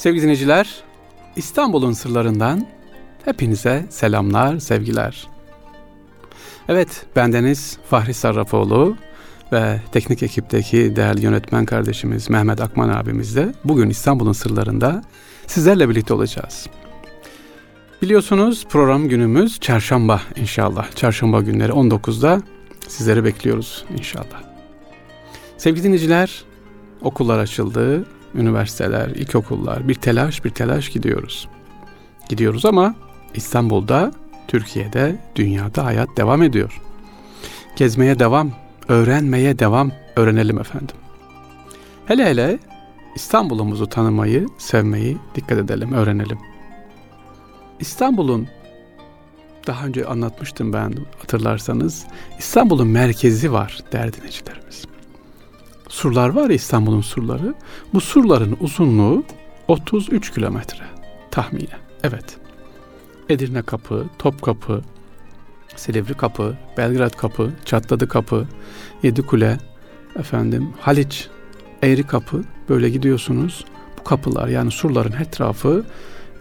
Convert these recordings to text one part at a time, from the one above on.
Sevgili dinleyiciler, İstanbul'un sırlarından hepinize selamlar, sevgiler. Evet, bendeniz Fahri Sarrafoğlu ve teknik ekipteki değerli yönetmen kardeşimiz Mehmet Akman abimizle bugün İstanbul'un sırlarında sizlerle birlikte olacağız. Biliyorsunuz program günümüz çarşamba inşallah. Çarşamba günleri 19'da sizleri bekliyoruz inşallah. Sevgili dinleyiciler, okullar açıldı, üniversiteler, ilkokullar, bir telaş bir telaş gidiyoruz. Gidiyoruz ama İstanbul'da, Türkiye'de, dünyada hayat devam ediyor. Gezmeye devam, öğrenmeye devam, öğrenelim efendim. Hele hele İstanbul'umuzu tanımayı, sevmeyi dikkat edelim, öğrenelim. İstanbul'un daha önce anlatmıştım ben hatırlarsanız İstanbul'un merkezi var derdinecilerimiz. Surlar var ya İstanbul'un surları. Bu surların uzunluğu 33 kilometre tahminen. Evet. Edirne Kapı, Topkapı, Silivri Kapı, Belgrad Kapı, Çatladı Kapı, Yedikule, efendim Haliç, Eğri Kapı böyle gidiyorsunuz. Bu kapılar yani surların etrafı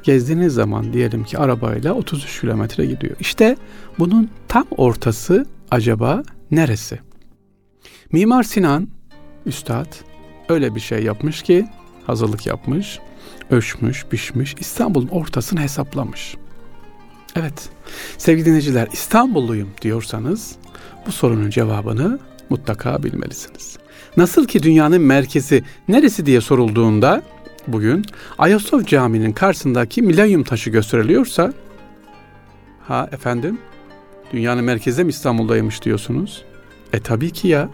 gezdiğiniz zaman diyelim ki arabayla 33 kilometre gidiyor. İşte bunun tam ortası acaba neresi? Mimar Sinan Üstad öyle bir şey yapmış ki hazırlık yapmış, ölçmüş, biçmiş, İstanbul'un ortasını hesaplamış. Evet, sevgili dinleyiciler İstanbulluyum diyorsanız bu sorunun cevabını mutlaka bilmelisiniz. Nasıl ki dünyanın merkezi neresi diye sorulduğunda bugün Ayasofya Camii'nin karşısındaki milenyum taşı gösteriliyorsa ha efendim dünyanın merkezi mi İstanbul'daymış diyorsunuz? E tabii ki ya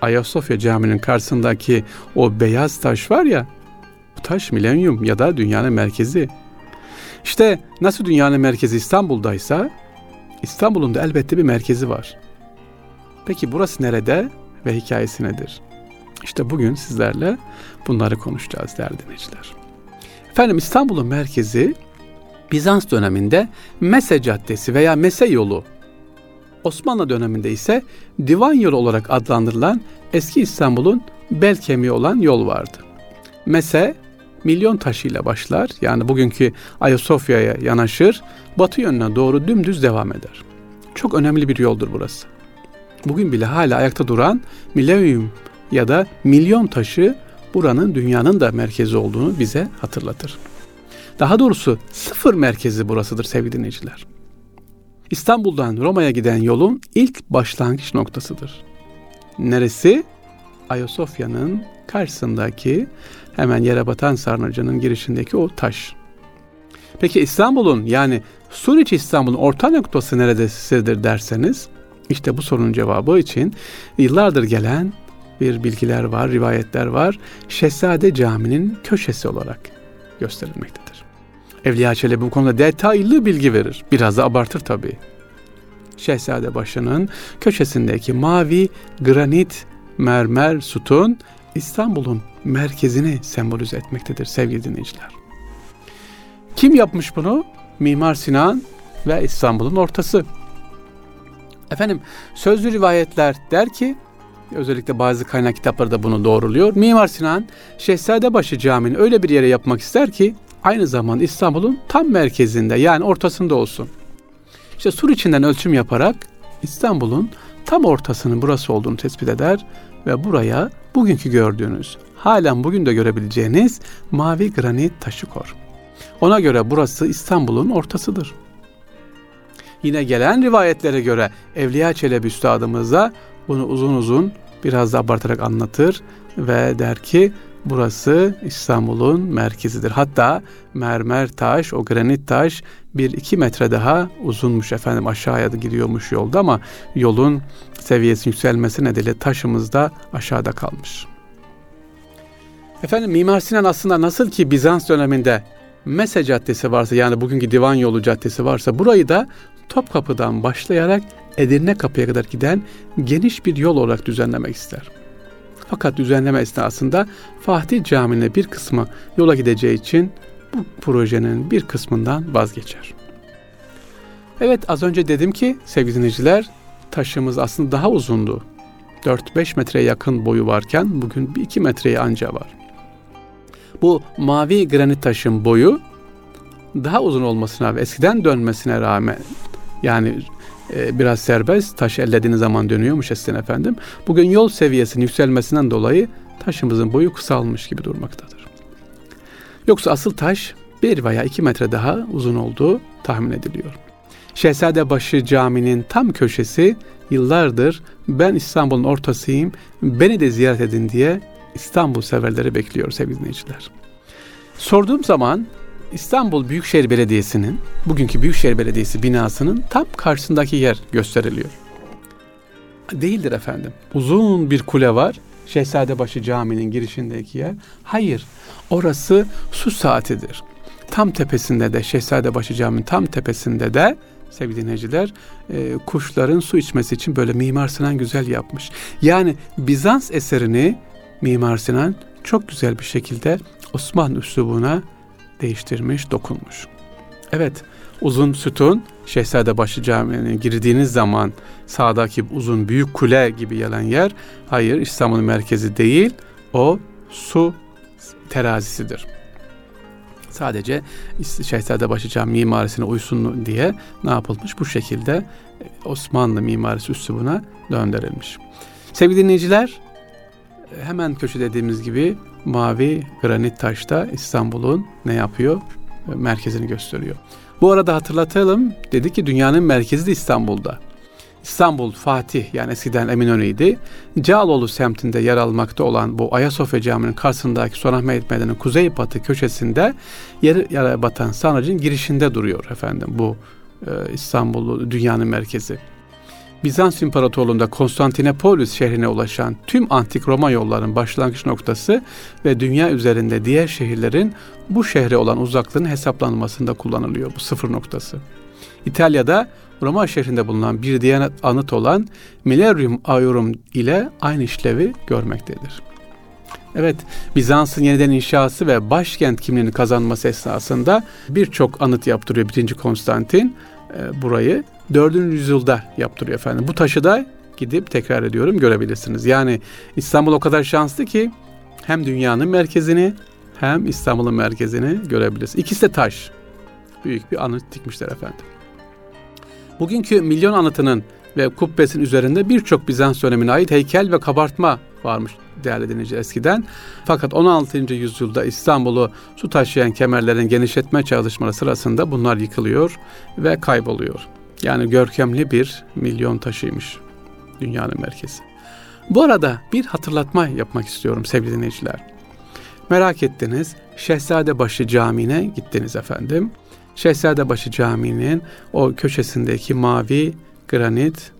Ayasofya Camii'nin karşısındaki o beyaz taş var ya bu taş milenyum ya da dünyanın merkezi. İşte nasıl dünyanın merkezi İstanbul'daysa İstanbul'un da elbette bir merkezi var. Peki burası nerede ve hikayesi nedir? İşte bugün sizlerle bunları konuşacağız değerli dinleyiciler. Efendim İstanbul'un merkezi Bizans döneminde Mese Caddesi veya Mese Yolu Osmanlı döneminde ise divan yolu olarak adlandırılan eski İstanbul'un bel kemiği olan yol vardı. Mese milyon taşıyla başlar yani bugünkü Ayasofya'ya yanaşır batı yönüne doğru dümdüz devam eder. Çok önemli bir yoldur burası. Bugün bile hala ayakta duran milenyum ya da milyon taşı buranın dünyanın da merkezi olduğunu bize hatırlatır. Daha doğrusu sıfır merkezi burasıdır sevgili dinleyiciler. İstanbul'dan Roma'ya giden yolun ilk başlangıç noktasıdır. Neresi? Ayasofya'nın karşısındaki hemen yere batan sarnıcının girişindeki o taş. Peki İstanbul'un yani Suriç İstanbul'un orta noktası neredesidir derseniz işte bu sorunun cevabı için yıllardır gelen bir bilgiler var, rivayetler var. Şehzade Camii'nin köşesi olarak gösterilmektedir. Evliya Çelebi bu konuda detaylı bilgi verir. Biraz da abartır tabii. Şehzade başının köşesindeki mavi granit mermer sütun İstanbul'un merkezini sembolize etmektedir sevgili dinleyiciler. Kim yapmış bunu? Mimar Sinan ve İstanbul'un ortası. Efendim sözlü rivayetler der ki özellikle bazı kaynak kitapları da bunu doğruluyor. Mimar Sinan Şehzadebaşı Camii'ni öyle bir yere yapmak ister ki aynı zamanda İstanbul'un tam merkezinde yani ortasında olsun. İşte sur içinden ölçüm yaparak İstanbul'un tam ortasının burası olduğunu tespit eder ve buraya bugünkü gördüğünüz, halen bugün de görebileceğiniz mavi granit taşı kor. Ona göre burası İstanbul'un ortasıdır. Yine gelen rivayetlere göre Evliya Çelebi Üstadımız da bunu uzun uzun biraz da abartarak anlatır ve der ki burası İstanbul'un merkezidir. Hatta mermer taş, o granit taş bir iki metre daha uzunmuş efendim aşağıya da gidiyormuş yolda ama yolun seviyesi yükselmesi nedeniyle taşımız da aşağıda kalmış. Efendim Mimar Sinan aslında nasıl ki Bizans döneminde Mese Caddesi varsa yani bugünkü Divan Yolu Caddesi varsa burayı da Topkapı'dan başlayarak Edirne Kapı'ya kadar giden geniş bir yol olarak düzenlemek ister. Fakat düzenleme esnasında Fatih Camii'ne bir kısmı yola gideceği için bu projenin bir kısmından vazgeçer. Evet az önce dedim ki sevgili dinleyiciler taşımız aslında daha uzundu. 4-5 metreye yakın boyu varken bugün 2 metreye anca var. Bu mavi granit taşın boyu daha uzun olmasına ve eskiden dönmesine rağmen yani e, biraz serbest taş ellediğiniz zaman dönüyormuş eskiden efendim. Bugün yol seviyesinin yükselmesinden dolayı taşımızın boyu kısalmış gibi durmaktadır. Yoksa asıl taş bir veya iki metre daha uzun olduğu tahmin ediliyor. Şehzadebaşı Camii'nin tam köşesi yıllardır ben İstanbul'un ortasıyım, beni de ziyaret edin diye İstanbul severleri bekliyor sevgili dinleyiciler. Sorduğum zaman İstanbul Büyükşehir Belediyesi'nin, bugünkü Büyükşehir Belediyesi binasının tam karşısındaki yer gösteriliyor. Değildir efendim. Uzun bir kule var. Şehzadebaşı Camii'nin girişindeki yer. Hayır, orası su saatidir. Tam tepesinde de Şehzadebaşı Camii'nin tam tepesinde de sevgili dinleyiciler e, kuşların su içmesi için böyle Mimar Sinan güzel yapmış. Yani Bizans eserini Mimar Sinan çok güzel bir şekilde Osmanlı üslubuna değiştirmiş, dokunmuş. Evet, uzun sütun Şehzadebaşı Camii'ne girdiğiniz zaman sağdaki uzun büyük kule gibi gelen yer hayır İstanbul'un merkezi değil o su terazisidir. Sadece Şehzadebaşı Camii mimarisine uysun diye ne yapılmış? Bu şekilde e, Osmanlı mimarisi üslubuna döndürülmüş. Sevgili dinleyiciler, hemen köşe dediğimiz gibi mavi granit taşta İstanbul'un ne yapıyor? Merkezini gösteriyor. Bu arada hatırlatalım. Dedi ki dünyanın merkezi de İstanbul'da. İstanbul Fatih yani eskiden Eminönü'ydi. Cağaloğlu semtinde yer almakta olan bu Ayasofya Camii'nin karşısındaki Sultanahmet Meydanı'nın kuzey batı köşesinde yer yere batan sarnıcın girişinde duruyor efendim bu e, İstanbul dünyanın merkezi. Bizans İmparatorluğu'nda Konstantinopolis şehrine ulaşan tüm antik Roma yollarının başlangıç noktası ve dünya üzerinde diğer şehirlerin bu şehre olan uzaklığının hesaplanmasında kullanılıyor bu sıfır noktası. İtalya'da Roma şehrinde bulunan bir diğer anıt olan Millennium Aurum ile aynı işlevi görmektedir. Evet, Bizans'ın yeniden inşası ve başkent kimliğini kazanması esnasında birçok anıt yaptırıyor 1. Konstantin e, burayı. 4. yüzyılda yaptırıyor efendim. Bu taşı da gidip tekrar ediyorum görebilirsiniz. Yani İstanbul o kadar şanslı ki hem dünyanın merkezini hem İstanbul'un merkezini görebilirsiniz. İkisi de taş. Büyük bir anıt dikmişler efendim. Bugünkü milyon anıtının ve kubbesinin üzerinde birçok Bizans dönemine ait heykel ve kabartma varmış değerli dinleyici eskiden. Fakat 16. yüzyılda İstanbul'u su taşıyan kemerlerin genişletme çalışmaları sırasında bunlar yıkılıyor ve kayboluyor. Yani görkemli bir milyon taşıymış dünyanın merkezi. Bu arada bir hatırlatma yapmak istiyorum sevgili dinleyiciler. Merak ettiniz Şehzadebaşı Camii'ne gittiniz efendim. Şehzadebaşı Camii'nin o köşesindeki mavi granit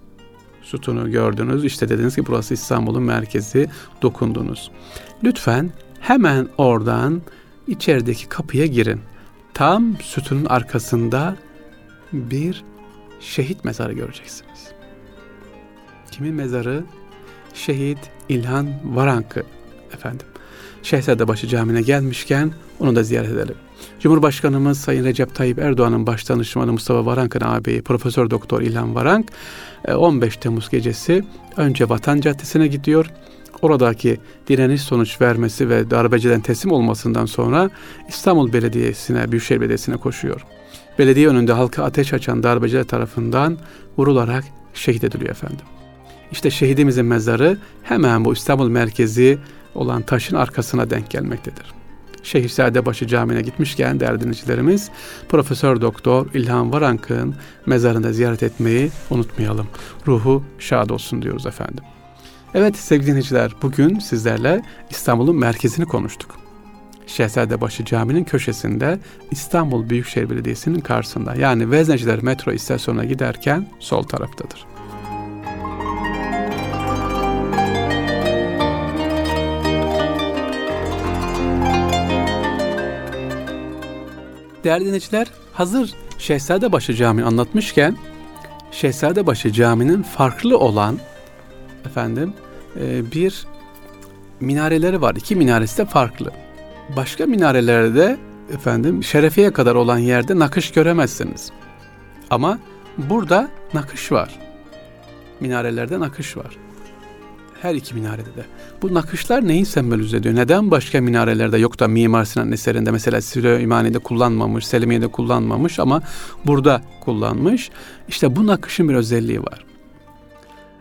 sütunu gördünüz. İşte dediniz ki burası İstanbul'un merkezi dokundunuz. Lütfen hemen oradan içerideki kapıya girin. Tam sütunun arkasında bir şehit mezarı göreceksiniz. Kimin mezarı? Şehit İlhan Varankı efendim. Şehzadebaşı Camii'ne gelmişken onu da ziyaret edelim. Cumhurbaşkanımız Sayın Recep Tayyip Erdoğan'ın baş danışmanı Mustafa Varank'ın ağabeyi Profesör Doktor İlhan Varank 15 e, Temmuz gecesi önce Vatan Caddesi'ne gidiyor. Oradaki direniş sonuç vermesi ve darbeciden teslim olmasından sonra İstanbul Belediyesi'ne, Büyükşehir Belediyesi'ne koşuyor. Belediye önünde halka ateş açan darbeciler tarafından vurularak şehit ediliyor efendim. İşte şehidimizin mezarı hemen bu İstanbul merkezi olan taşın arkasına denk gelmektedir. Şehirzadebaşı Camii'ne gitmişken değerli dinleyicilerimiz Profesör Doktor İlhan Varank'ın mezarında ziyaret etmeyi unutmayalım. Ruhu şad olsun diyoruz efendim. Evet sevgili dinleyiciler bugün sizlerle İstanbul'un merkezini konuştuk. Şehzadebaşı Camii'nin köşesinde İstanbul Büyükşehir Belediyesi'nin karşısında yani Vezneciler metro istasyonuna giderken sol taraftadır. Değerli dinleyiciler, hazır Şehzadebaşı Camii anlatmışken Şehzadebaşı Camii'nin farklı olan efendim e, bir minareleri var. İki minaresi de farklı. Başka minarelerde efendim şerefiye kadar olan yerde nakış göremezsiniz. Ama burada nakış var. Minarelerde nakış var. Her iki minarede de. Bu nakışlar neyi sembolize ediyor? Neden başka minarelerde yok da Mimar Sinan eserinde mesela Süleymaniye'de kullanmamış, Selimiye'de kullanmamış ama burada kullanmış. İşte bu nakışın bir özelliği var.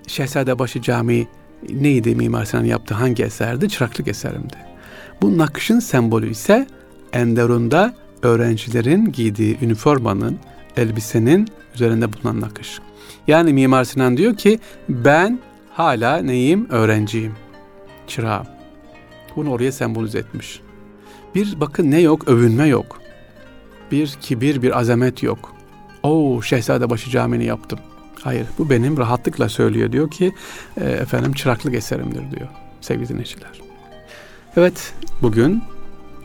Şehzadebaşı Camii neydi Mimar Sinan yaptığı hangi eserdi? Çıraklık eserimdi. Bu nakışın sembolü ise Enderun'da öğrencilerin giydiği üniformanın, elbisenin üzerinde bulunan nakış. Yani Mimar Sinan diyor ki ben hala neyim? Öğrenciyim. Çırağım. Bunu oraya sembolize etmiş. Bir bakın ne yok? Övünme yok. Bir kibir, bir azamet yok. Oo Şehzadebaşı Camii'ni yaptım. Hayır bu benim rahatlıkla söylüyor diyor ki e, efendim çıraklık eserimdir diyor sevgili dinleyiciler. Evet bugün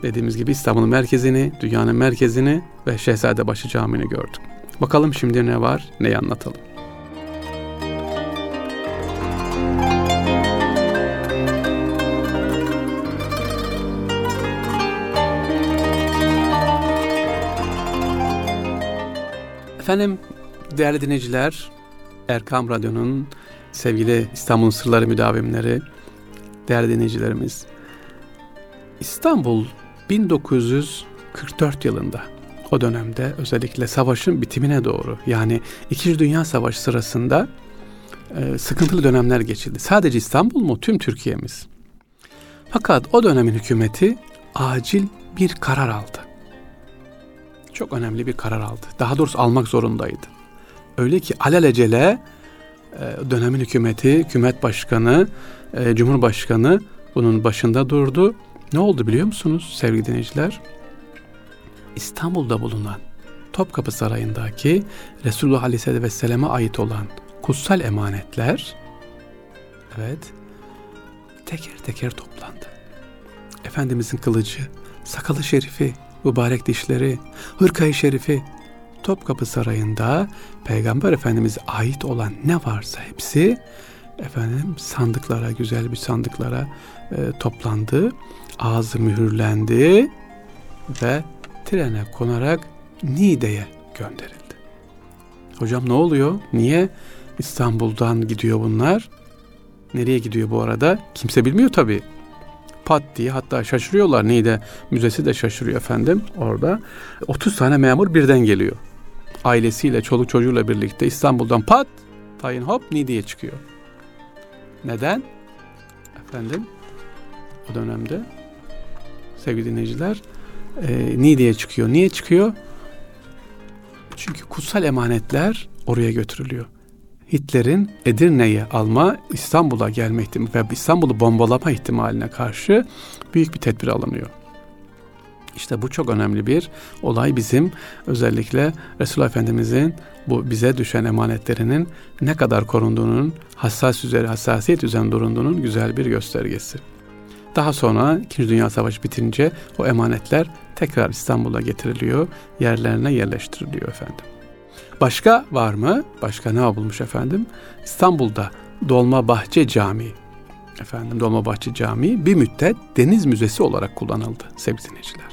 dediğimiz gibi İstanbul'un merkezini, dünyanın merkezini ve Şehzadebaşı Camii'ni gördük. Bakalım şimdi ne var, neyi anlatalım. Efendim değerli dinleyiciler, Erkam Radyo'nun sevgili İstanbul Sırları müdavimleri, değerli dinleyicilerimiz, İstanbul 1944 yılında o dönemde özellikle savaşın bitimine doğru yani İkinci Dünya Savaşı sırasında e, sıkıntılı dönemler geçildi. Sadece İstanbul mu? Tüm Türkiye'miz. Fakat o dönemin hükümeti acil bir karar aldı. Çok önemli bir karar aldı. Daha doğrusu almak zorundaydı. Öyle ki alelacele e, dönemin hükümeti, hükümet başkanı, e, cumhurbaşkanı bunun başında durdu. Ne oldu biliyor musunuz sevgili dinleyiciler? İstanbul'da bulunan Topkapı Sarayı'ndaki Resulullah Aleyhisselatü Vesselam'a ait olan kutsal emanetler evet teker teker toplandı. Efendimizin kılıcı, sakalı şerifi, mübarek dişleri, hırkayı şerifi Topkapı Sarayı'nda Peygamber Efendimiz'e ait olan ne varsa hepsi efendim sandıklara, güzel bir sandıklara e, toplandı. Ağzı mühürlendi ve trene konarak Niğde'ye gönderildi. Hocam ne oluyor? Niye İstanbul'dan gidiyor bunlar? Nereye gidiyor bu arada? Kimse bilmiyor tabii. Pat diye hatta şaşırıyorlar. Niğde Müzesi de şaşırıyor efendim orada. 30 tane memur birden geliyor. Ailesiyle, çoluk çocuğuyla birlikte İstanbul'dan pat tayin hop Niğde'ye çıkıyor. Neden? Efendim o dönemde sevgili dinleyiciler e, Niğde'ye çıkıyor. Niye çıkıyor? Çünkü kutsal emanetler oraya götürülüyor. Hitler'in Edirne'yi alma, İstanbul'a gelme ihtimali ve İstanbul'u bombalama ihtimaline karşı büyük bir tedbir alınıyor. İşte bu çok önemli bir olay bizim özellikle Resulullah Efendimizin bu bize düşen emanetlerinin ne kadar korunduğunun, hassas üzeri, hassasiyet üzerinde durunduğunun güzel bir göstergesi. Daha sonra İkinci Dünya Savaşı bitince o emanetler tekrar İstanbul'a getiriliyor, yerlerine yerleştiriliyor efendim. Başka var mı? Başka ne yapılmış efendim? İstanbul'da Dolmabahçe Camii. Efendim Dolmabahçe Camii bir müddet deniz müzesi olarak kullanıldı sevgili dinleyiciler.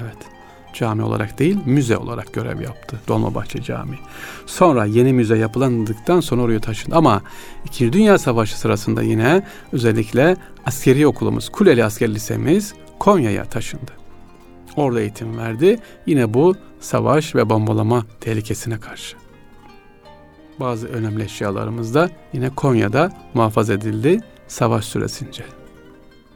Evet cami olarak değil müze olarak görev yaptı Dolmabahçe Camii. Sonra yeni müze yapılandıktan sonra oraya taşındı. Ama İkinci Dünya Savaşı sırasında yine özellikle askeri okulumuz Kuleli Asker Lisemiz Konya'ya taşındı. Orada eğitim verdi. Yine bu savaş ve bombalama tehlikesine karşı. Bazı önemli eşyalarımız da yine Konya'da muhafaza edildi savaş süresince.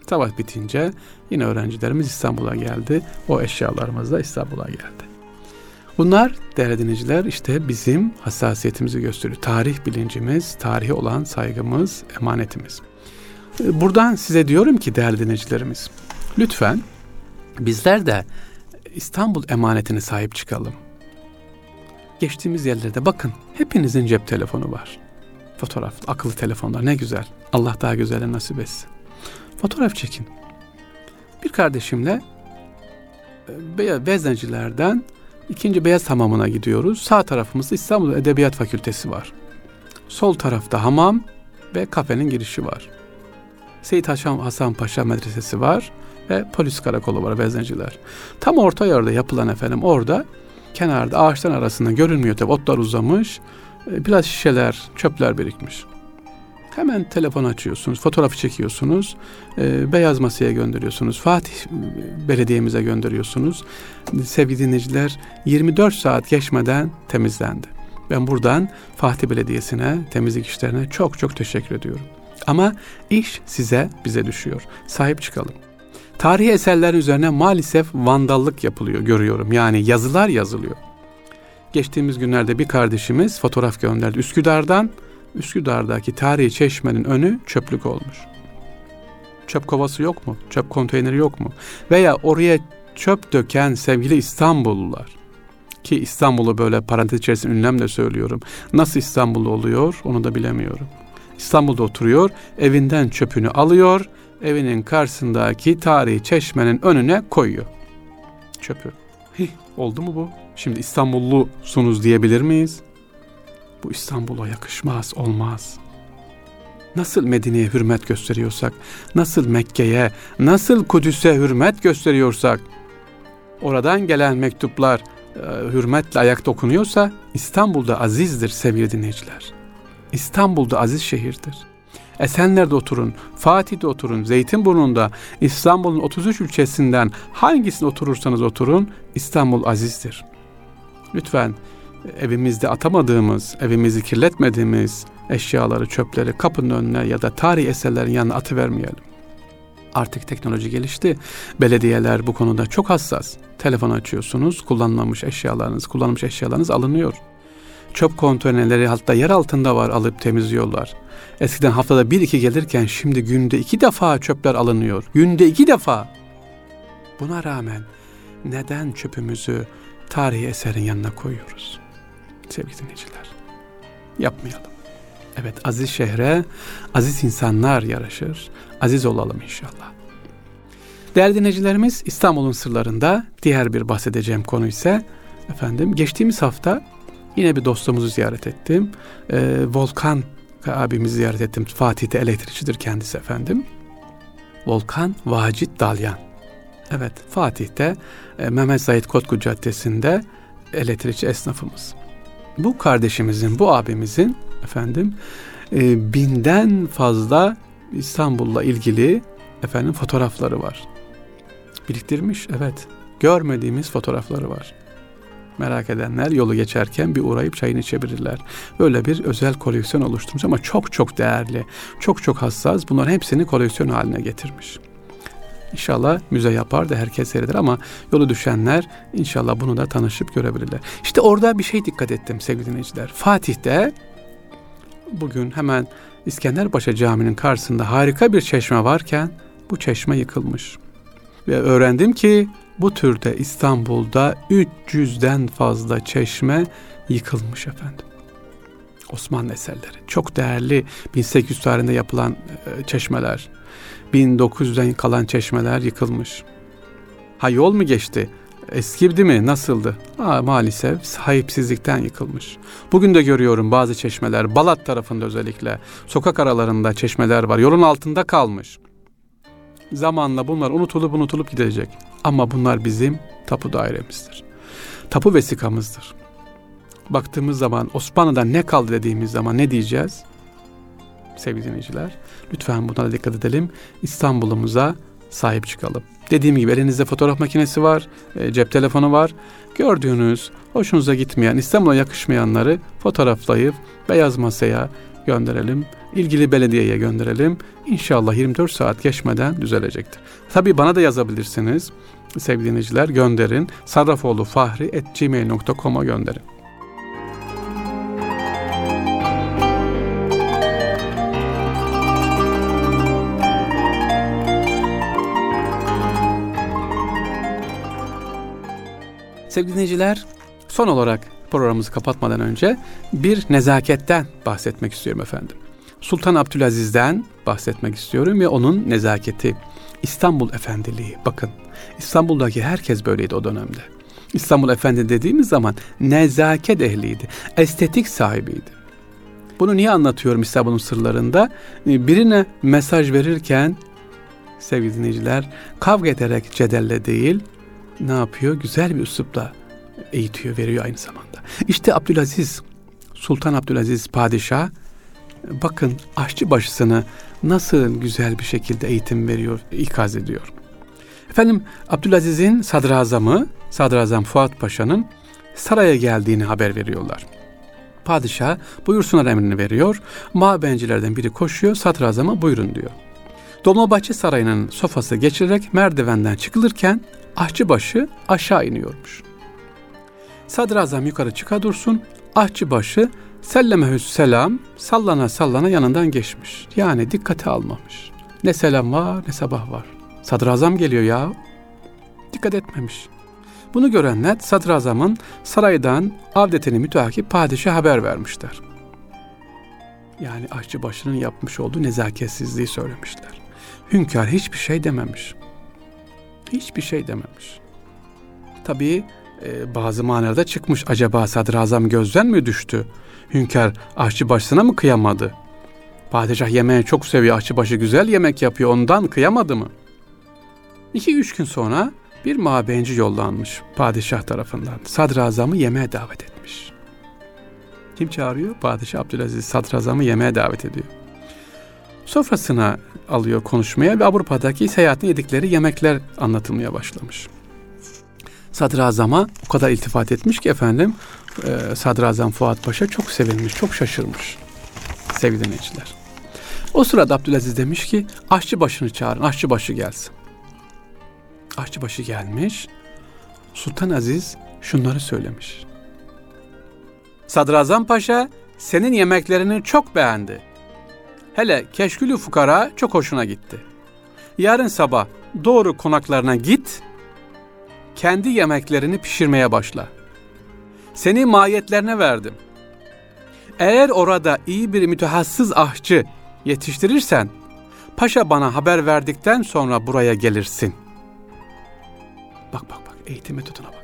Savaş bitince yine öğrencilerimiz İstanbul'a geldi. O eşyalarımız da İstanbul'a geldi. Bunlar değerli dinleyiciler işte bizim hassasiyetimizi gösteriyor. Tarih bilincimiz, tarihi olan saygımız, emanetimiz. Buradan size diyorum ki değerli dinleyicilerimiz, lütfen bizler de İstanbul emanetine sahip çıkalım. Geçtiğimiz yerlerde bakın hepinizin cep telefonu var. Fotoğraf, akıllı telefonlar ne güzel. Allah daha güzel nasip etsin. Fotoğraf çekin. Bir kardeşimle e, beyaz Veznecilerden ikinci beyaz hamamına gidiyoruz. Sağ tarafımızda İstanbul Edebiyat Fakültesi var. Sol tarafta hamam ve kafenin girişi var. Seyit Hasan, Hasan Paşa Medresesi var ve polis karakolu var Vezneciler. Tam orta yerde yapılan efendim orada kenarda ağaçların arasında görünmüyor tabi otlar uzamış. E, biraz şişeler, çöpler birikmiş. Hemen telefon açıyorsunuz, fotoğrafı çekiyorsunuz, e, beyaz masaya gönderiyorsunuz, Fatih Belediye'mize gönderiyorsunuz. Sevgili dinleyiciler 24 saat geçmeden temizlendi. Ben buradan Fatih Belediyesi'ne, temizlik işlerine çok çok teşekkür ediyorum. Ama iş size, bize düşüyor. Sahip çıkalım. Tarihi eserler üzerine maalesef vandallık yapılıyor, görüyorum. Yani yazılar yazılıyor. Geçtiğimiz günlerde bir kardeşimiz fotoğraf gönderdi. Üsküdar'dan Üsküdar'daki tarihi çeşmenin önü çöplük olmuş. Çöp kovası yok mu? Çöp konteyneri yok mu? Veya oraya çöp döken sevgili İstanbullular ki İstanbul'u böyle parantez içerisinde ünlemle söylüyorum. Nasıl İstanbul'da oluyor onu da bilemiyorum. İstanbul'da oturuyor, evinden çöpünü alıyor, evinin karşısındaki tarihi çeşmenin önüne koyuyor. Çöpü. Hih, oldu mu bu? Şimdi İstanbullusunuz diyebilir miyiz? Bu İstanbul'a yakışmaz, olmaz. Nasıl Medine'ye hürmet gösteriyorsak, nasıl Mekke'ye, nasıl Kudüs'e hürmet gösteriyorsak, oradan gelen mektuplar e, hürmetle ayakta okunuyorsa İstanbul'da azizdir sevgili dinleyiciler. İstanbul'da aziz şehirdir. Esenler'de oturun, Fatih'te oturun, Zeytinburnu'nda, İstanbul'un 33 ilçesinden hangisinde oturursanız oturun, İstanbul azizdir. Lütfen evimizde atamadığımız, evimizi kirletmediğimiz eşyaları, çöpleri kapının önüne ya da tarihi eserlerin yanına atıvermeyelim. Artık teknoloji gelişti. Belediyeler bu konuda çok hassas. Telefon açıyorsunuz, kullanmamış eşyalarınız, kullanılmış eşyalarınız alınıyor. Çöp konteynerleri hatta yer altında var alıp temizliyorlar. Eskiden haftada bir iki gelirken şimdi günde iki defa çöpler alınıyor. Günde iki defa. Buna rağmen neden çöpümüzü tarihi eserin yanına koyuyoruz? Sevgili dinleyiciler, yapmayalım. Evet aziz şehre aziz insanlar yaraşır. Aziz olalım inşallah. Değerli dinleyicilerimiz İstanbul'un sırlarında diğer bir bahsedeceğim konu ise efendim geçtiğimiz hafta yine bir dostumuzu ziyaret ettim. Ee, Volkan abimizi ziyaret ettim. Fatih'te elektrikçidir kendisi efendim. Volkan Vacit Dalyan. Evet Fatih'te e, Mehmet Said Kotku Caddesi'nde elektrikçi esnafımız. Bu kardeşimizin, bu abimizin efendim e, binden fazla İstanbul'la ilgili efendim fotoğrafları var. Biriktirmiş evet. Görmediğimiz fotoğrafları var. Merak edenler yolu geçerken bir uğrayıp çayını içebilirler. Öyle bir özel koleksiyon oluşturmuş ama çok çok değerli, çok çok hassas. Bunların hepsini koleksiyon haline getirmiş. İnşallah müze yapar da herkes seyreder ama yolu düşenler inşallah bunu da tanışıp görebilirler. İşte orada bir şey dikkat ettim sevgili dinleyiciler. Fatih'te bugün hemen İskenderpaşa Camii'nin karşısında harika bir çeşme varken bu çeşme yıkılmış. Ve öğrendim ki bu türde İstanbul'da 300'den fazla çeşme yıkılmış efendim. Osmanlı eserleri. Çok değerli 1800 tarihinde yapılan e, çeşmeler. 1900'den kalan çeşmeler yıkılmış. Ha yol mu geçti? Eskirdi mi? Nasıldı? Aa, maalesef sahipsizlikten yıkılmış. Bugün de görüyorum bazı çeşmeler, Balat tarafında özellikle, sokak aralarında çeşmeler var. Yolun altında kalmış. Zamanla bunlar unutulup unutulup gidecek. Ama bunlar bizim tapu dairemizdir. Tapu vesikamızdır. Baktığımız zaman Osmanlı'dan ne kaldı dediğimiz zaman ne diyeceğiz? Sevgili dinleyiciler, lütfen buna dikkat edelim. İstanbul'umuza sahip çıkalım. Dediğim gibi elinizde fotoğraf makinesi var, e, cep telefonu var. Gördüğünüz, hoşunuza gitmeyen, İstanbul'a yakışmayanları fotoğraflayıp beyaz masaya gönderelim. ilgili belediyeye gönderelim. İnşallah 24 saat geçmeden düzelecektir. Tabii bana da yazabilirsiniz. Sevgili dinleyiciler gönderin. sarrafoğlufahri.gmail.com'a gönderin. Sevgili dinleyiciler, son olarak programımızı kapatmadan önce bir nezaketten bahsetmek istiyorum efendim. Sultan Abdülaziz'den bahsetmek istiyorum ve onun nezaketi. İstanbul Efendiliği. Bakın İstanbul'daki herkes böyleydi o dönemde. İstanbul Efendi dediğimiz zaman nezaket ehliydi. Estetik sahibiydi. Bunu niye anlatıyorum İstanbul'un sırlarında? Birine mesaj verirken sevgili dinleyiciler kavga ederek cedelle değil ne yapıyor? Güzel bir üslupla eğitiyor, veriyor aynı zamanda. İşte Abdülaziz, Sultan Abdülaziz Padişah bakın aşçı başısını nasıl güzel bir şekilde eğitim veriyor, ikaz ediyor. Efendim Abdülaziz'in sadrazamı, sadrazam Fuat Paşa'nın saraya geldiğini haber veriyorlar. Padişah buyursunlar emrini veriyor. Mabencilerden biri koşuyor sadrazama buyurun diyor. Dolmabahçe Sarayı'nın sofası geçirerek merdivenden çıkılırken aşçıbaşı aşağı iniyormuş. Sadrazam yukarı çıka dursun, aşçıbaşı sellemehüs selam sallana sallana yanından geçmiş. Yani dikkate almamış. Ne selam var ne sabah var. Sadrazam geliyor ya. Dikkat etmemiş. Bunu görenler sadrazamın saraydan avdetini müteakip padişah haber vermişler. Yani aşçı başının yapmış olduğu nezaketsizliği söylemişler. Hünkâr hiçbir şey dememiş. Hiçbir şey dememiş. Tabii e, bazı manada çıkmış. Acaba sadrazam gözden mi düştü? Hünkâr aşçı başına mı kıyamadı? Padişah yemeği çok seviyor. Aşçıbaşı güzel yemek yapıyor. Ondan kıyamadı mı? İki üç gün sonra bir mabenci yollanmış padişah tarafından. Sadrazamı yemeğe davet etmiş. Kim çağırıyor? Padişah Abdülaziz sadrazamı yemeğe davet ediyor. Sofrasına alıyor konuşmaya ve Avrupa'daki seyahatin yedikleri yemekler anlatılmaya başlamış. Sadrazama o kadar iltifat etmiş ki efendim e, Sadrazam Fuat Paşa çok sevinmiş, çok şaşırmış sevgili dinleyiciler. O sırada Abdülaziz demiş ki aşçı başını çağırın, aşçı başı gelsin. Aşçıbaşı gelmiş. Sultan Aziz şunları söylemiş. Sadrazam Paşa senin yemeklerini çok beğendi. Hele keşkülü fukara çok hoşuna gitti. Yarın sabah doğru konaklarına git, kendi yemeklerini pişirmeye başla. Seni mahiyetlerine verdim. Eğer orada iyi bir mütehassız ahçı yetiştirirsen, paşa bana haber verdikten sonra buraya gelirsin. Bak bak bak eğitim metoduna bak.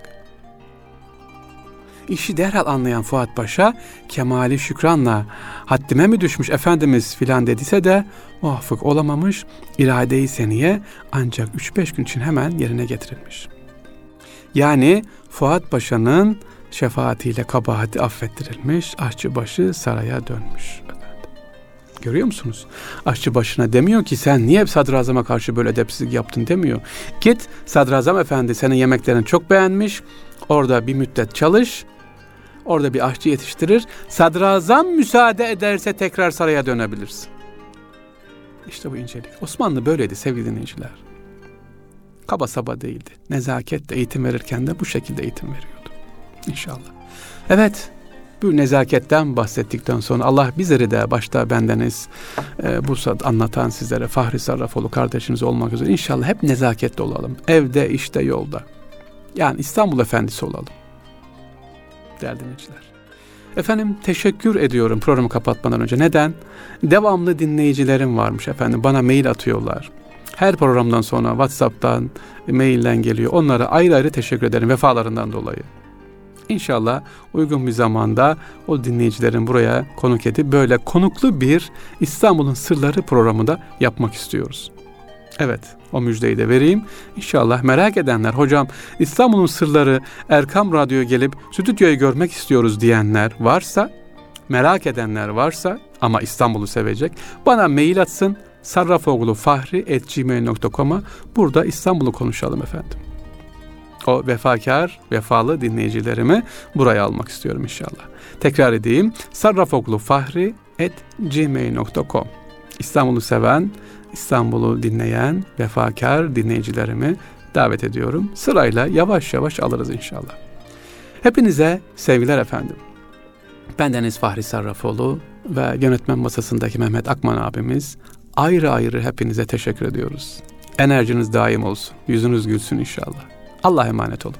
İşi derhal anlayan Fuat Paşa kemali şükranla haddime mi düşmüş efendimiz filan dediyse de muvaffak olamamış irade-i seniye ancak 3-5 gün için hemen yerine getirilmiş. Yani Fuat Paşa'nın şefaatiyle kabahati affettirilmiş, aşçıbaşı saraya dönmüş. Görüyor musunuz? Aşçı başına demiyor ki sen niye sadrazama karşı böyle edepsizlik yaptın demiyor. Git sadrazam efendi senin yemeklerini çok beğenmiş. Orada bir müddet çalış. Orada bir aşçı yetiştirir. Sadrazam müsaade ederse tekrar saraya dönebilirsin. İşte bu incelik. Osmanlı böyleydi sevgili dinleyiciler. Kaba saba değildi. Nezaketle eğitim verirken de bu şekilde eğitim veriyordu. İnşallah. Evet, bu nezaketten bahsettikten sonra Allah bizleri de başta bendeniz e, Bursa'da anlatan sizlere Fahri Sarrafoğlu kardeşiniz olmak üzere inşallah hep nezaketli olalım. Evde, işte, yolda. Yani İstanbul Efendisi olalım. Değerli dinleyiciler. Efendim teşekkür ediyorum programı kapatmadan önce. Neden? Devamlı dinleyicilerim varmış efendim. Bana mail atıyorlar. Her programdan sonra WhatsApp'tan, mailden geliyor. Onlara ayrı ayrı teşekkür ederim vefalarından dolayı. İnşallah uygun bir zamanda o dinleyicilerin buraya konuk edip böyle konuklu bir İstanbul'un Sırları programı da yapmak istiyoruz. Evet o müjdeyi de vereyim. İnşallah merak edenler hocam İstanbul'un Sırları Erkam Radyo'ya gelip stüdyoyu görmek istiyoruz diyenler varsa merak edenler varsa ama İstanbul'u sevecek bana mail atsın sarrafoğlufahri.gmail.com'a burada İstanbul'u konuşalım efendim o vefakar, vefalı dinleyicilerimi buraya almak istiyorum inşallah. Tekrar edeyim. Sarrafoklu Fahri at gmail.com İstanbul'u seven, İstanbul'u dinleyen vefakar dinleyicilerimi davet ediyorum. Sırayla yavaş yavaş alırız inşallah. Hepinize sevgiler efendim. Bendeniz Fahri Sarrafoğlu ve yönetmen masasındaki Mehmet Akman abimiz ayrı ayrı hepinize teşekkür ediyoruz. Enerjiniz daim olsun. Yüzünüz gülsün inşallah. Allah'a emanet olun.